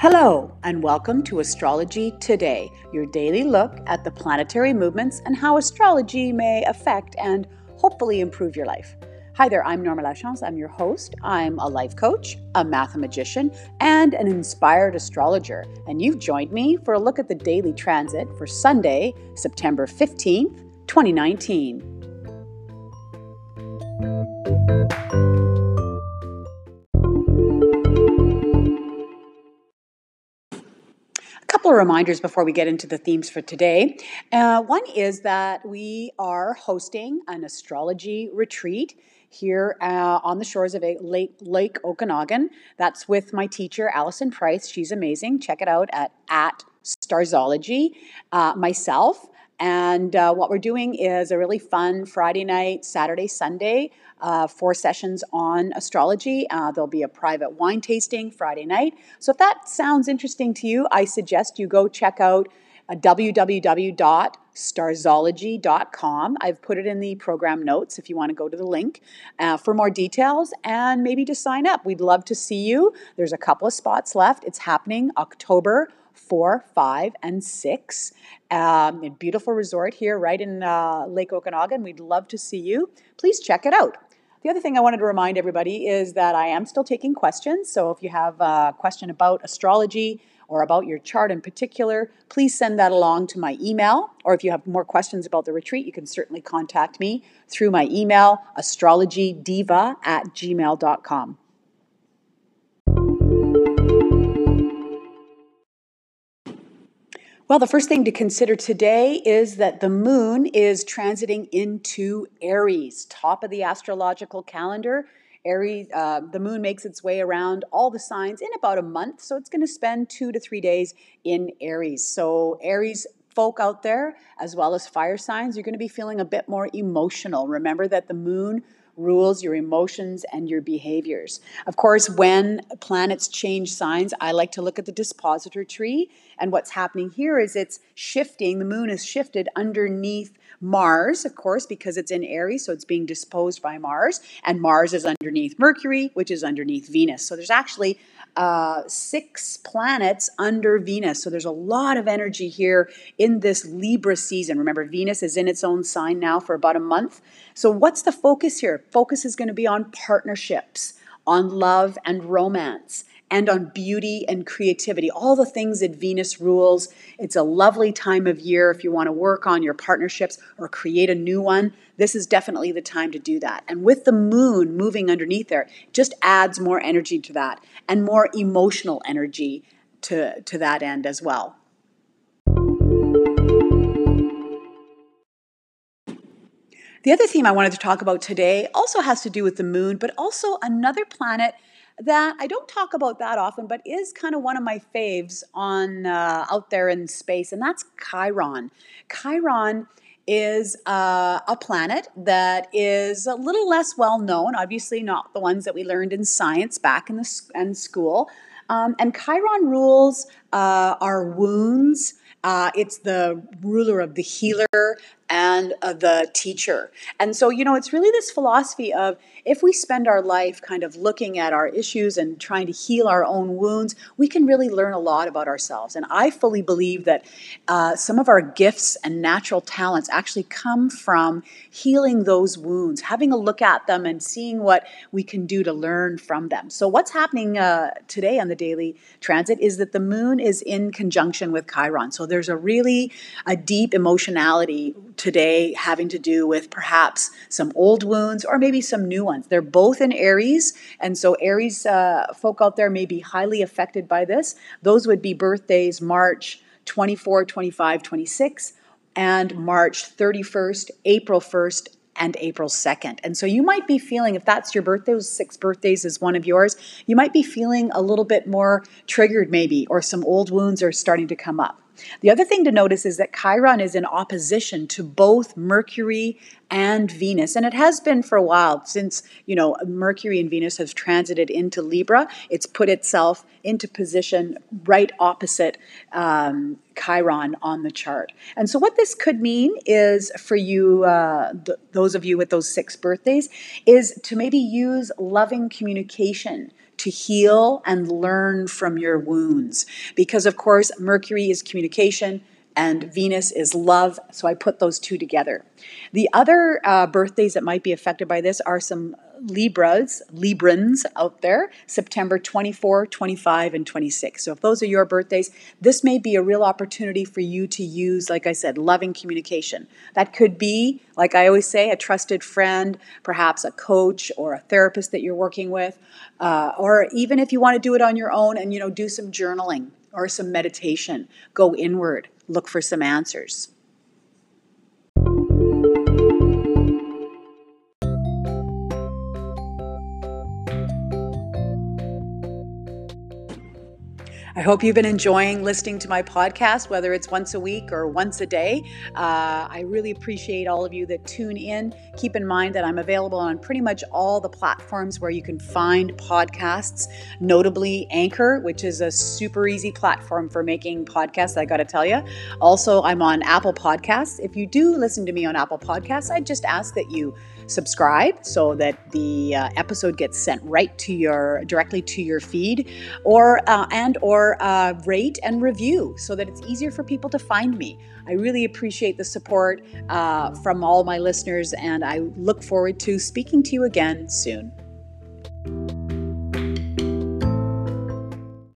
Hello, and welcome to Astrology Today, your daily look at the planetary movements and how astrology may affect and hopefully improve your life. Hi there, I'm Norma Lachance. I'm your host. I'm a life coach, a mathematician, and an inspired astrologer. And you've joined me for a look at the daily transit for Sunday, September 15th, 2019. Couple of reminders before we get into the themes for today. Uh, one is that we are hosting an astrology retreat here uh, on the shores of Lake, Lake Okanagan. That's with my teacher, Allison Price. She's amazing. Check it out at, at Starzology. Uh, myself, and uh, what we're doing is a really fun Friday night, Saturday, Sunday, uh, four sessions on astrology. Uh, there'll be a private wine tasting Friday night. So if that sounds interesting to you, I suggest you go check out uh, www.starzology.com. I've put it in the program notes if you want to go to the link uh, for more details and maybe to sign up. We'd love to see you. There's a couple of spots left. It's happening October four, five, and six. Um, a beautiful resort here right in uh, Lake Okanagan. We'd love to see you. Please check it out. The other thing I wanted to remind everybody is that I am still taking questions. So if you have a question about astrology or about your chart in particular, please send that along to my email. Or if you have more questions about the retreat, you can certainly contact me through my email, astrologydiva at gmail.com. Well, the first thing to consider today is that the moon is transiting into Aries, top of the astrological calendar. Aries, uh, the moon makes its way around all the signs in about a month, so it's going to spend two to three days in Aries. So, Aries folk out there, as well as fire signs, you're going to be feeling a bit more emotional. Remember that the moon rules your emotions and your behaviors. Of course, when planets change signs, I like to look at the dispositor tree. And what's happening here is it's shifting, the moon is shifted underneath Mars, of course, because it's in Aries, so it's being disposed by Mars. And Mars is underneath Mercury, which is underneath Venus. So there's actually uh, six planets under Venus. So there's a lot of energy here in this Libra season. Remember, Venus is in its own sign now for about a month. So, what's the focus here? Focus is going to be on partnerships, on love and romance and on beauty and creativity, all the things that Venus rules. It's a lovely time of year if you want to work on your partnerships or create a new one. This is definitely the time to do that. And with the moon moving underneath there, just adds more energy to that and more emotional energy to, to that end as well. The other theme I wanted to talk about today also has to do with the moon, but also another planet that I don't talk about that often, but is kind of one of my faves on uh, out there in space, and that's Chiron. Chiron is uh, a planet that is a little less well known, obviously not the ones that we learned in science back in the in school. Um, and Chiron rules uh, our wounds. Uh, it's the ruler of the healer and uh, the teacher. And so, you know, it's really this philosophy of if we spend our life kind of looking at our issues and trying to heal our own wounds, we can really learn a lot about ourselves. And I fully believe that uh, some of our gifts and natural talents actually come from healing those wounds, having a look at them and seeing what we can do to learn from them. So, what's happening uh, today on the daily transit is that the moon is in conjunction with Chiron. So, there's a really a deep emotionality today having to do with perhaps some old wounds or maybe some new ones. They're both in Aries, and so Aries uh, folk out there may be highly affected by this. Those would be birthdays March 24, 25, 26, and March 31st, April 1st, and April 2nd. And so you might be feeling, if that's your birthday, those six birthdays is one of yours, you might be feeling a little bit more triggered maybe, or some old wounds are starting to come up. The other thing to notice is that Chiron is in opposition to both Mercury and Venus, and it has been for a while since you know Mercury and Venus have transited into Libra. It's put itself into position right opposite um, Chiron on the chart. And so, what this could mean is for you, uh, th- those of you with those six birthdays, is to maybe use loving communication to heal and learn from your wounds. Because, of course, Mercury is communication and Venus is love. So I put those two together. The other uh, birthdays that might be affected by this are some Libras, Librans out there, September 24, 25, and 26. So if those are your birthdays, this may be a real opportunity for you to use, like I said, loving communication. That could be, like I always say, a trusted friend, perhaps a coach or a therapist that you're working with, uh, or even if you want to do it on your own and you know do some journaling or some meditation, go inward, look for some answers. I hope you've been enjoying listening to my podcast, whether it's once a week or once a day. Uh, I really appreciate all of you that tune in. Keep in mind that I'm available on pretty much all the platforms where you can find podcasts, notably Anchor, which is a super easy platform for making podcasts, I got to tell you. Also, I'm on Apple Podcasts. If you do listen to me on Apple Podcasts, I just ask that you subscribe so that the uh, episode gets sent right to your directly to your feed or uh, and uh, rate and review so that it's easier for people to find me. I really appreciate the support uh, from all my listeners and i look forward to speaking to you again soon